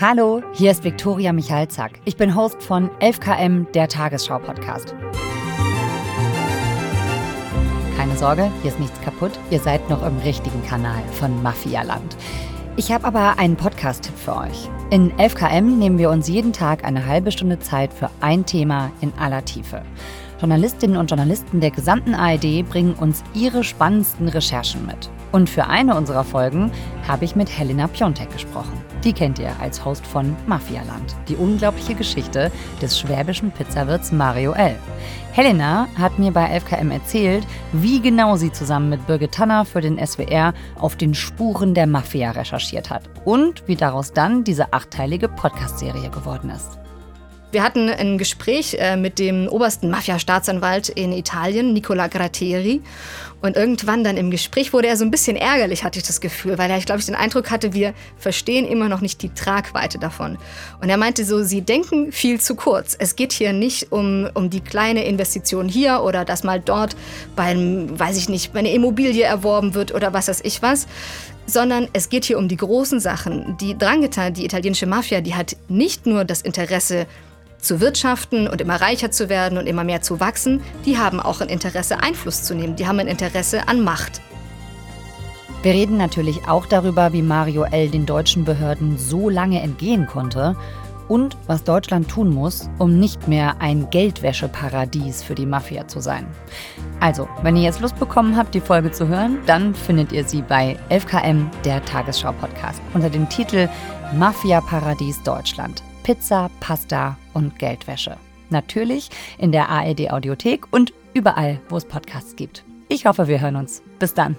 Hallo, hier ist Viktoria Michalzack. Ich bin Host von 11KM, der Tagesschau-Podcast. Keine Sorge, hier ist nichts kaputt. Ihr seid noch im richtigen Kanal von Mafialand. Ich habe aber einen Podcast-Tipp für euch. In 11KM nehmen wir uns jeden Tag eine halbe Stunde Zeit für ein Thema in aller Tiefe. Journalistinnen und Journalisten der gesamten ARD bringen uns ihre spannendsten Recherchen mit. Und für eine unserer Folgen habe ich mit Helena Piontek gesprochen. Die kennt ihr als Host von Mafialand, die unglaubliche Geschichte des schwäbischen Pizzawirts Mario L. Helena hat mir bei 11KM erzählt, wie genau sie zusammen mit Birgit Tanner für den SWR auf den Spuren der Mafia recherchiert hat und wie daraus dann diese achteilige Podcast-Serie geworden ist. Wir hatten ein Gespräch äh, mit dem obersten Mafia-Staatsanwalt in Italien, Nicola Gratteri. Und irgendwann dann im Gespräch wurde er so ein bisschen ärgerlich, hatte ich das Gefühl, weil er, glaube, ich den Eindruck hatte, wir verstehen immer noch nicht die Tragweite davon. Und er meinte so, Sie denken viel zu kurz. Es geht hier nicht um, um die kleine Investition hier oder dass mal dort beim, weiß ich nicht, eine Immobilie erworben wird oder was weiß ich was, sondern es geht hier um die großen Sachen. Die Drangheta, die italienische Mafia, die hat nicht nur das Interesse, zu wirtschaften und immer reicher zu werden und immer mehr zu wachsen, die haben auch ein Interesse, Einfluss zu nehmen. Die haben ein Interesse an Macht. Wir reden natürlich auch darüber, wie Mario L. den deutschen Behörden so lange entgehen konnte und was Deutschland tun muss, um nicht mehr ein Geldwäscheparadies für die Mafia zu sein. Also, wenn ihr jetzt Lust bekommen habt, die Folge zu hören, dann findet ihr sie bei 11KM, der Tagesschau-Podcast, unter dem Titel Mafia Paradies Deutschland. Pizza, Pasta und Geldwäsche. Natürlich in der ARD Audiothek und überall, wo es Podcasts gibt. Ich hoffe, wir hören uns. Bis dann.